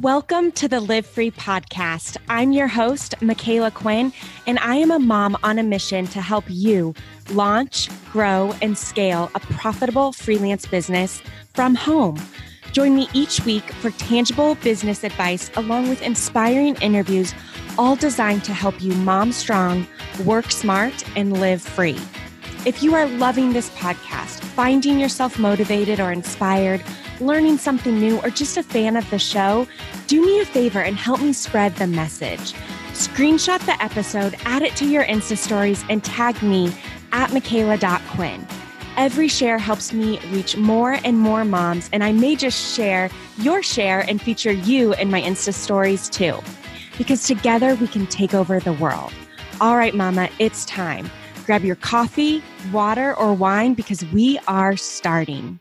Welcome to the Live Free podcast. I'm your host, Micala Quinn, and I am a mom on a mission to help you launch, grow, and scale a profitable freelance business from home. Join me each week for tangible business advice along with inspiring interviews, all designed to help you mom strong, work smart, and live free. If you are loving this podcast, finding yourself motivated or inspired, learning something new, or just a fan of the show, do me a favor and help me spread the message. Screenshot the episode, add it to your Insta stories, and tag me at Micala.Quinn. Every share helps me reach more and more moms, and I may just share your share and feature you in my Insta stories too, because together we can take over the world. All right, Mama, it's time. Grab your coffee, water, or wine because we are starting.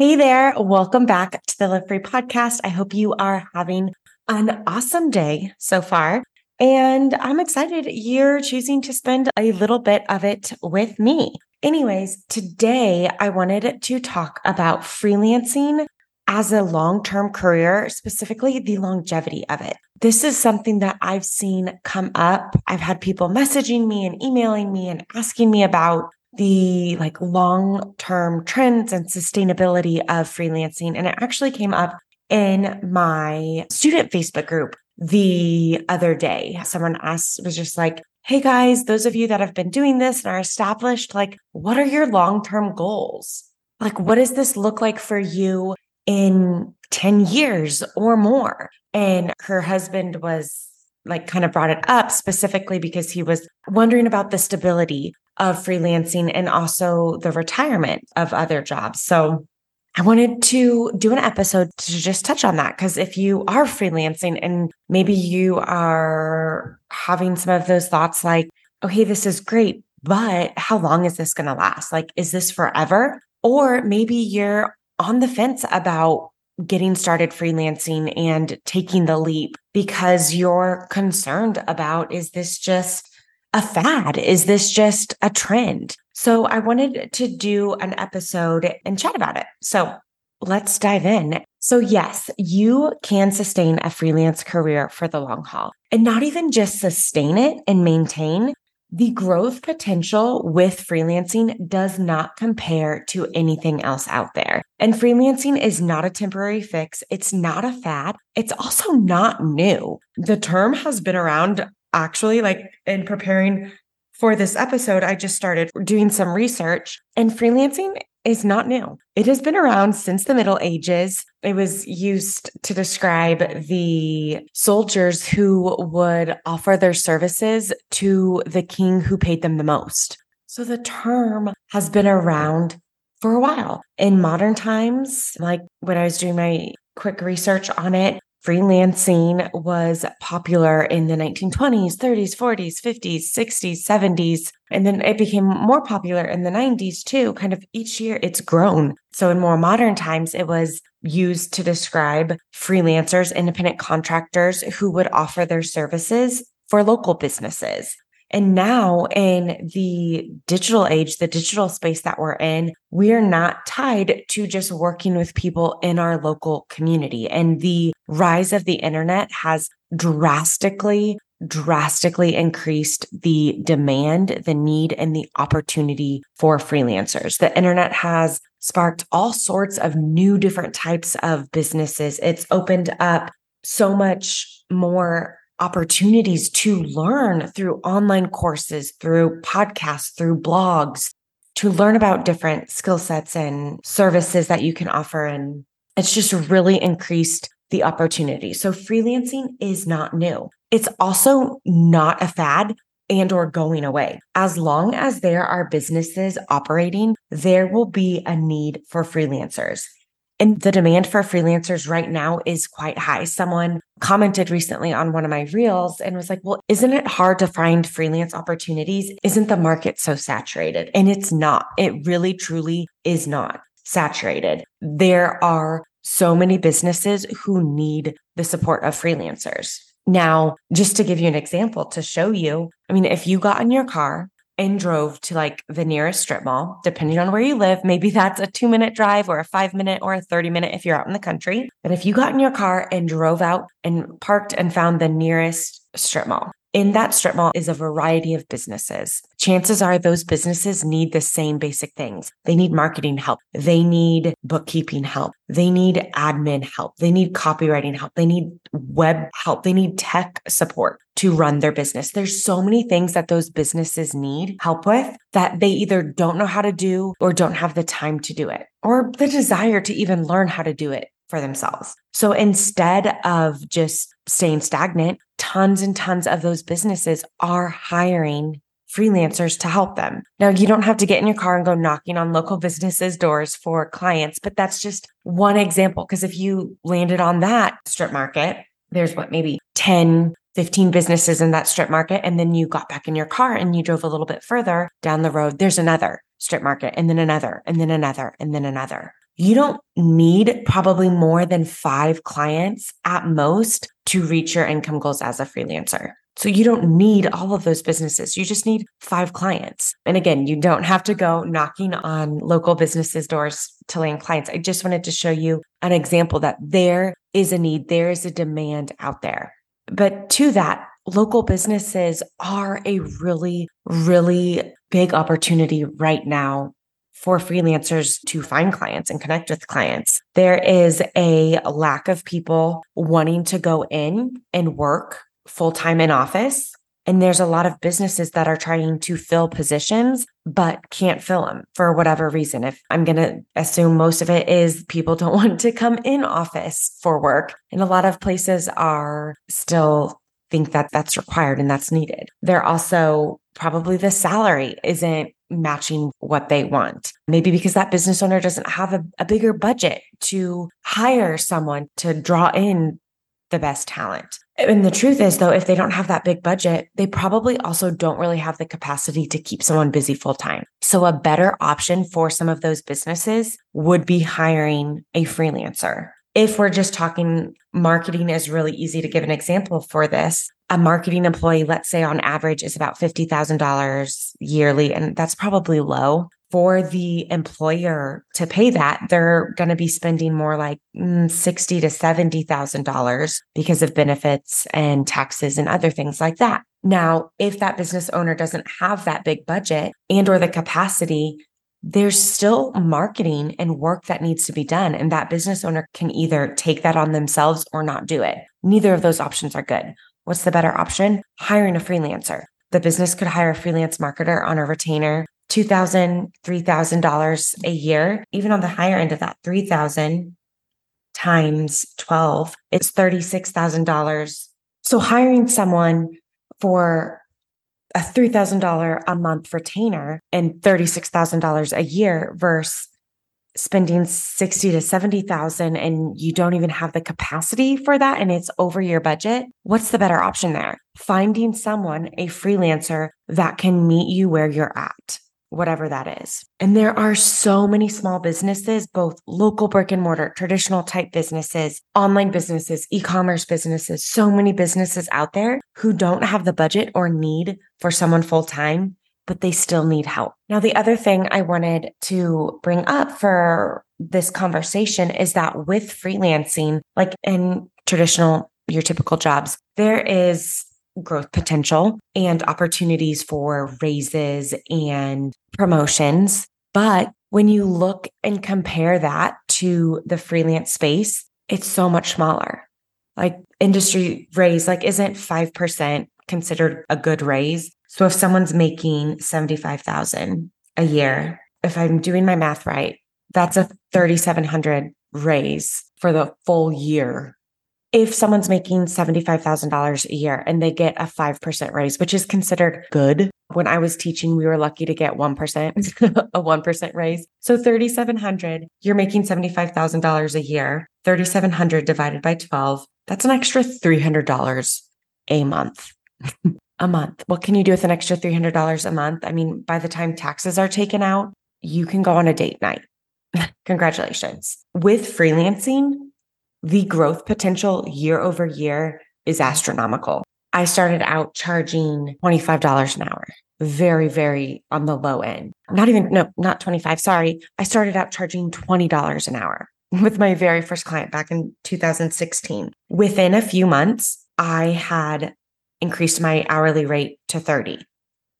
Hey there. Welcome back to the Live Free podcast. I hope you are having an awesome day so far. And I'm excited you're choosing to spend a little bit of it with me. Anyways, today I wanted to talk about freelancing as a long term career, specifically the longevity of it. This is something that I've seen come up. I've had people messaging me and emailing me and asking me about the like long term trends and sustainability of freelancing. And it actually came up in my student Facebook group the other day. Someone asked, was just like, Hey guys, those of you that have been doing this and are established, like, what are your long term goals? Like, what does this look like for you in 10 years or more? And her husband was like kind of brought it up specifically because he was wondering about the stability of freelancing and also the retirement of other jobs. So I wanted to do an episode to just touch on that because if you are freelancing and maybe you are having some of those thoughts like, okay, this is great, but how long is this going to last? Like, is this forever? Or maybe you're on the fence about getting started freelancing and taking the leap because you're concerned about is this just a fad? Is this just a trend? So I wanted to do an episode and chat about it. So let's dive in. So, yes, you can sustain a freelance career for the long haul and not even just sustain it and maintain. The growth potential with freelancing does not compare to anything else out there. And freelancing is not a temporary fix. It's not a fad. It's also not new. The term has been around actually like in preparing for this episode, I just started doing some research and freelancing is not new. It has been around since the Middle Ages. It was used to describe the soldiers who would offer their services to the king who paid them the most. So the term has been around for a while. In modern times, like when I was doing my quick research on it, freelancing was popular in the 1920s, 30s, 40s, 50s, 60s, 70s. And then it became more popular in the 90s too. Kind of each year it's grown. So in more modern times, it was used to describe freelancers, independent contractors who would offer their services for local businesses. And now in the digital age, the digital space that we're in, we are not tied to just working with people in our local community. And the rise of the internet has drastically, drastically increased the demand, the need, and the opportunity for freelancers. The internet has sparked all sorts of new different types of businesses. It's opened up so much more opportunities to learn through online courses, through podcasts, through blogs, to learn about different skill sets and services that you can offer. And it's just really increased the opportunity. So freelancing is not new. It's also not a fad and or going away. As long as there are businesses operating, there will be a need for freelancers. And the demand for freelancers right now is quite high. Someone commented recently on one of my reels and was like, well, isn't it hard to find freelance opportunities? Isn't the market so saturated? And it's not. It really, truly is not saturated. There are so many businesses who need the support of freelancers. Now, just to give you an example to show you, I mean, if you got in your car and drove to like the nearest strip mall, depending on where you live, maybe that's a two minute drive or a five minute or a 30 minute if you're out in the country. But if you got in your car and drove out and parked and found the nearest strip mall, in that strip mall is a variety of businesses. Chances are those businesses need the same basic things. They need marketing help. They need bookkeeping help. They need admin help. They need copywriting help. They need web help. They need tech support to run their business. There's so many things that those businesses need help with that they either don't know how to do or don't have the time to do it or the desire to even learn how to do it for themselves. So instead of just staying stagnant, tons and tons of those businesses are hiring freelancers to help them. Now, you don't have to get in your car and go knocking on local businesses' doors for clients, but that's just one example. Because if you landed on that strip market, there's what, maybe 10, 15 businesses in that strip market. And then you got back in your car and you drove a little bit further down the road. There's another strip market and then another and then another and then another you don't need probably more than five clients at most to reach your income goals as a freelancer. So you don't need all of those businesses. You just need five clients. And again, you don't have to go knocking on local businesses' doors to land clients. I just wanted to show you an example that there is a need, there is a demand out there. But to that, local businesses are a really, really big opportunity right now for freelancers to find clients and connect with clients. There is a lack of people wanting to go in and work full time in office. And there's a lot of businesses that are trying to fill positions, but can't fill them for whatever reason. If I'm going to assume most of it is people don't want to come in office for work. And a lot of places are still think that that's required and that's needed. They're also probably the salary isn't matching what they want. Maybe because that business owner doesn't have a, a, bigger budget to hire someone to draw in the best talent. And the truth is, though, if they don't have that big budget, they probably also don't really have the capacity to keep someone busy full time. So, a better option for some of those businesses would be hiring a freelancer. If we're just talking marketing is really easy to give an example for this a marketing employee, let's say on average, is about $50,000 yearly, and that's probably low. For the employer to pay that, they're going to be spending more like mm, sixty to seventy thousand dollars because of benefits and taxes and other things like that. Now, if that business owner doesn't have that big budget and or the capacity, there's still marketing and work that needs to be done. And that business owner can either take that on themselves or not do it. Neither of those options are good. What's the better option? Hiring a freelancer. The business could hire a freelance marketer on a retainer, $2,000, $3,000 a year. Even on the higher end of that, 3000 times 12 is $36,000. So hiring someone for a $3,000 a month retainer and $36,000 a year versus spending 60 to 70,000 and you don't even have the capacity for that and it's over your budget, what's the better option there? Finding someone, a freelancer that can meet you where you're at, whatever that is. And there are so many small businesses, both local brick and mortar, traditional type businesses, online businesses, e-commerce businesses, so many businesses out there who don't have the budget or need for someone full time but they still need help. Now, the other thing I wanted to bring up for this conversation is that with freelancing, like in traditional, your typical jobs, there is growth potential and opportunities for raises and promotions. But when you look and compare that to the freelance space, it's so much smaller. Like industry raise, like isn't 5% considered a good raise? So if someone's making 75,000 a year, if I'm doing my math right, that's a 3700 raise for the full year. If someone's making $75,000 a year and they get a 5% raise, which is considered good. When I was teaching, we were lucky to get 1%, a 1% raise. So 3700, you're making $75,000 a year. 3700 divided by 12, that's an extra $300 a month. a month. What can you do with an extra $300 a month? I mean, by the time taxes are taken out, you can go on a date night. Congratulations. With freelancing, the growth potential year over year is astronomical. I started out charging $25 an hour. Very, very on the low end. Not even, no, not 25. Sorry. I started out charging $20 an hour with my very first client back in 2016. Within a few months, I had increased my hourly rate to 30.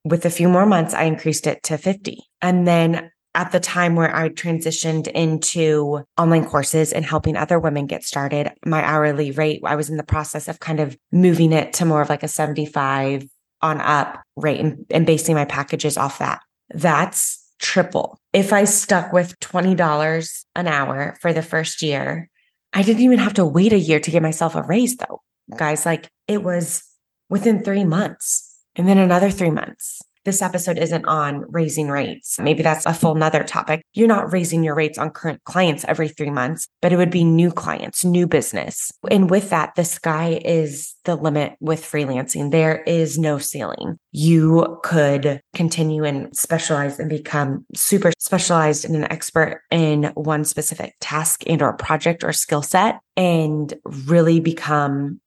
With a few more months, I increased it to 50. And then at the time where I transitioned into online courses and helping other women get started, my hourly rate, I was in the process of kind of moving it to more of like a 75 on up rate and, and basing my packages off that. That's triple. If I stuck with $20 an hour for the first year, I didn't even have to wait a year to give myself a raise though. Guys, like it was within three months and then another three months this episode isn't on raising rates. Maybe that's a full nother topic. You're not raising your rates on current clients every three months, but it would be new clients, new business. And with that, the sky is the limit with freelancing. There is no ceiling. You could continue and specialize and become super specialized and an expert in one specific task and or project or skill set and really become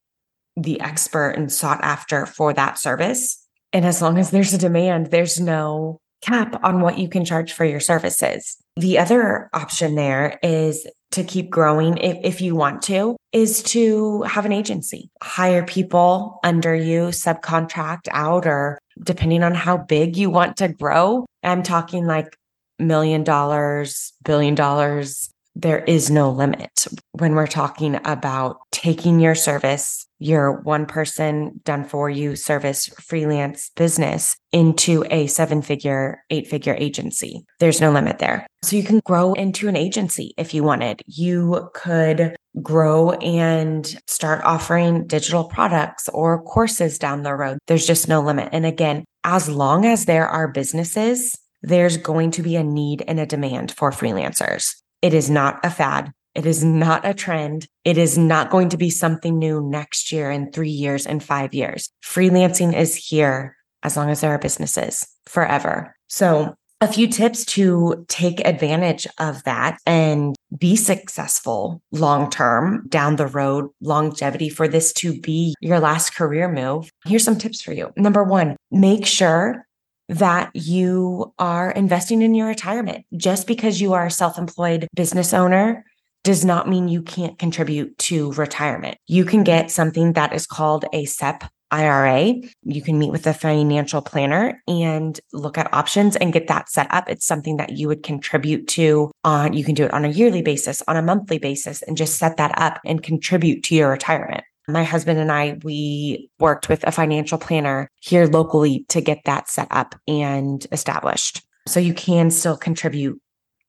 the expert and sought after for that service and as long as there's a demand, there's no cap on what you can charge for your services. The other option there is to keep growing if, if you want to, is to have an agency, hire people under you, subcontract out, or depending on how big you want to grow. I'm talking like million dollars, billion dollars. There is no limit when we're talking about taking your service your one person done for you service freelance business into a seven figure, eight figure agency. There's no limit there. So you can grow into an agency if you wanted. You could grow and start offering digital products or courses down the road. There's just no limit. And again, as long as there are businesses, there's going to be a need and a demand for freelancers. It is not a fad. It is not a trend. It is not going to be something new next year in three years and five years. Freelancing is here as long as there are businesses forever. So a few tips to take advantage of that and be successful long term down the road, longevity for this to be your last career move. Here's some tips for you. Number one, make sure that you are investing in your retirement. Just because you are a self employed business owner does not mean you can't contribute to retirement. You can get something that is called a SEP IRA. You can meet with a financial planner and look at options and get that set up. It's something that you would contribute to on, you can do it on a yearly basis, on a monthly basis, and just set that up and contribute to your retirement. My husband and I, we worked with a financial planner here locally to get that set up and established. So you can still contribute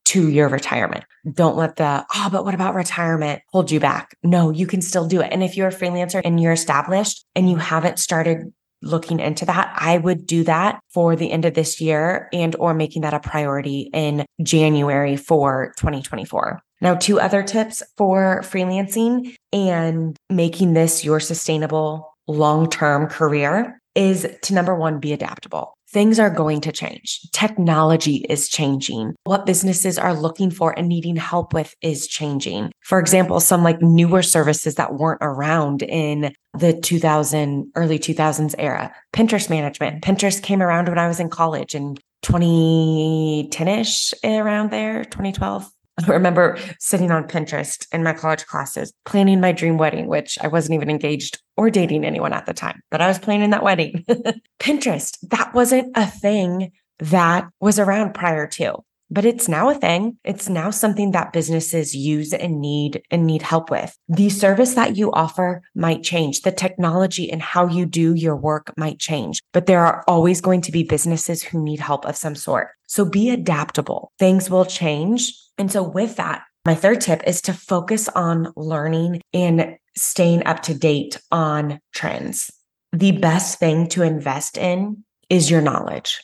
to your retirement. Don't let the, oh, but what about retirement hold you back? No, you can still do it. And if you're a freelancer and you're established and you haven't started looking into that, I would do that for the end of this year and or making that a priority in January for 2024. Now, two other tips for freelancing and making this your sustainable long-term career is to number one, be adaptable things are going to change. Technology is changing. What businesses are looking for and needing help with is changing. For example, some like newer services that weren't around in the 2000, early 2000s era. Pinterest management. Pinterest came around when I was in college in 2010 ish, around there, 2012. I remember sitting on Pinterest in my college classes, planning my dream wedding, which I wasn't even engaged or dating anyone at the time, but I was planning that wedding. Pinterest, that wasn't a thing that was around prior to but it's now a thing. It's now something that businesses use and need and need help with. The service that you offer might change. The technology and how you do your work might change, but there are always going to be businesses who need help of some sort. So be adaptable. Things will change. And so with that, my third tip is to focus on learning and staying up to date on trends. The best thing to invest in is your knowledge,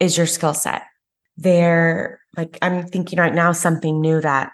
is your skill set. There like I'm thinking right now something new that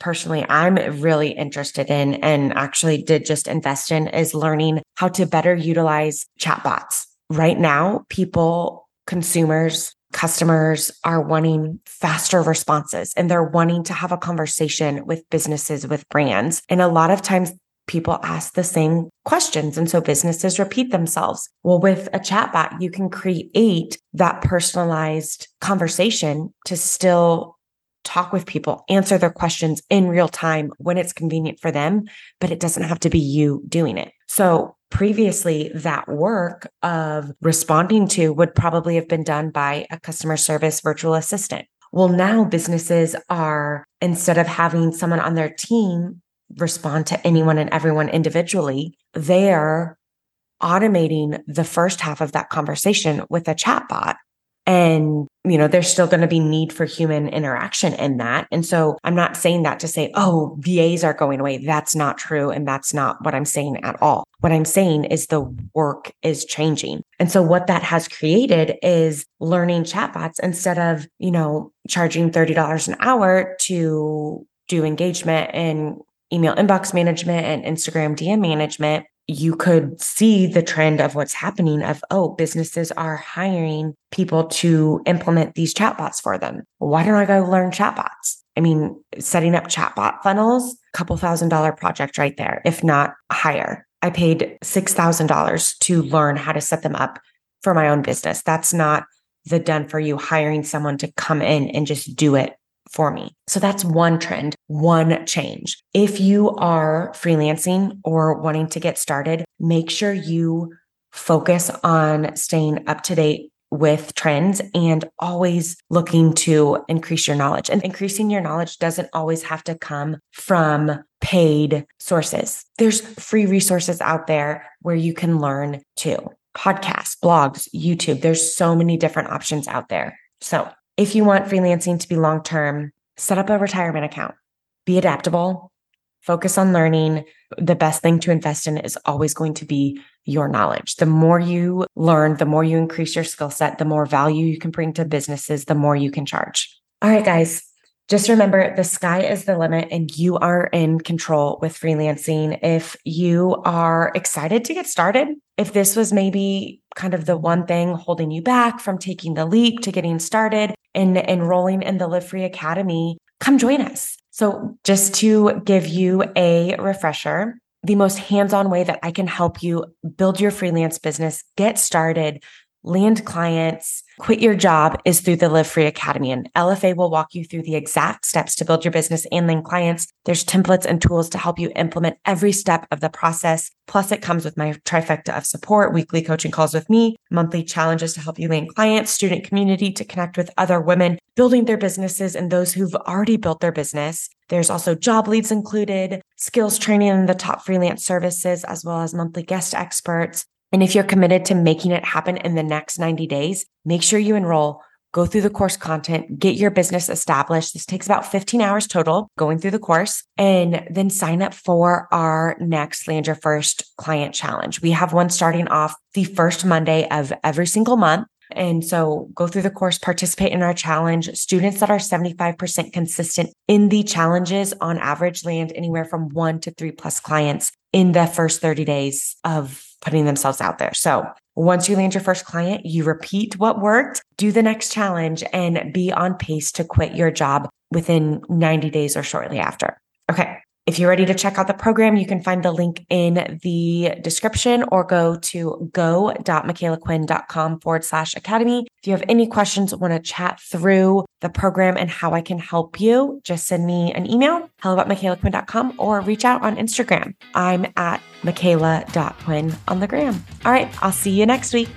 personally I'm really interested in and actually did just invest in is learning how to better utilize chatbots. Right now, people, consumers, customers are wanting faster responses and they're wanting to have a conversation with businesses, with brands. And a lot of times people ask the same questions. And so businesses repeat themselves. Well, with a chatbot, you can create that personalized conversation to still talk with people, answer their questions in real time when it's convenient for them, but it doesn't have to be you doing it. So previously that work of responding to would probably have been done by a customer service virtual assistant. Well, now businesses are, instead of having someone on their team respond to anyone and everyone individually, they're automating the first half of that conversation with a chatbot. And, you know, there's still going to be need for human interaction in that. And so I'm not saying that to say, oh, VAs are going away. That's not true. And that's not what I'm saying at all. What I'm saying is the work is changing. And so what that has created is learning chatbots instead of, you know, charging $30 an hour to do engagement and email inbox management and Instagram DM management, you could see the trend of what's happening of, oh, businesses are hiring people to implement these chatbots for them. Why don't I go learn chatbots? I mean, setting up chatbot funnels, couple thousand dollar project right there, if not higher. I paid $6,000 to learn how to set them up for my own business. That's not the done for you hiring someone to come in and just do it for me. So that's one trend, one change. If you are freelancing or wanting to get started, make sure you focus on staying up to date with trends and always looking to increase your knowledge. And increasing your knowledge doesn't always have to come from paid sources. There's free resources out there where you can learn too. Podcasts, blogs, YouTube. There's so many different options out there. So if you want freelancing to be long term, set up a retirement account, be adaptable, focus on learning. The best thing to invest in is always going to be your knowledge. The more you learn, the more you increase your skill set, the more value you can bring to businesses, the more you can charge. All right, guys. Just remember the sky is the limit and you are in control with freelancing. If you are excited to get started, if this was maybe kind of the one thing holding you back from taking the leap to getting started and enrolling in the Live Free Academy, come join us. So, just to give you a refresher, the most hands on way that I can help you build your freelance business, get started, land clients, quit your job is through the Live Free Academy. And LFA will walk you through the exact steps to build your business and land clients. There's templates and tools to help you implement every step of the process. Plus, it comes with my trifecta of support, weekly coaching calls with me, monthly challenges to help you land clients, student community to connect with other women building their businesses and those who've already built their business. There's also job leads included, skills training in the top freelance services, as well as monthly guest experts. And if you're committed to making it happen in the next 90 days, make sure you enroll, go through the course content, get your business established. This takes about 15 hours total going through the course and then sign up for our next Land Your First Client Challenge. We have one starting off the first Monday of every single month. And so go through the course, participate in our challenge. Students that are 75% consistent in the challenges on average land anywhere from one to three plus clients in the first 30 days of putting themselves out there. So once you land your first client, you repeat what worked, do the next challenge, and be on pace to quit your job within 90 days or shortly after. Okay. If you're ready to check out the program, you can find the link in the description or go to go.micalaquinn.com forward slash academy. If you have any questions, want to chat through the program and how I can help you, just send me an email, hello at micalaquinn.com or reach out on Instagram. I'm at micala.quinn on the gram. All right. I'll see you next week.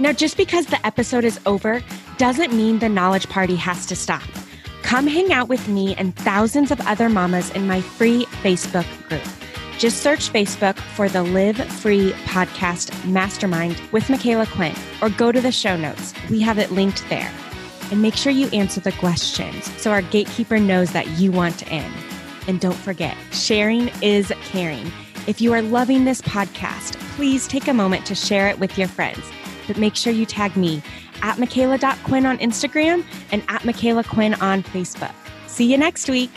Now, just because the episode is over doesn't mean the knowledge party has to stop. Come hang out with me and thousands of other mamas in my free Facebook group. Just search Facebook for the Live Free Podcast Mastermind with Micala Quinn or go to the show notes. We have it linked there. And make sure you answer the questions so our gatekeeper knows that you want in. And don't forget, sharing is caring. If you are loving this podcast, please take a moment to share it with your friends. But make sure you tag me at Micala.Quinn on Instagram and at Micala Quinn on Facebook. See you next week.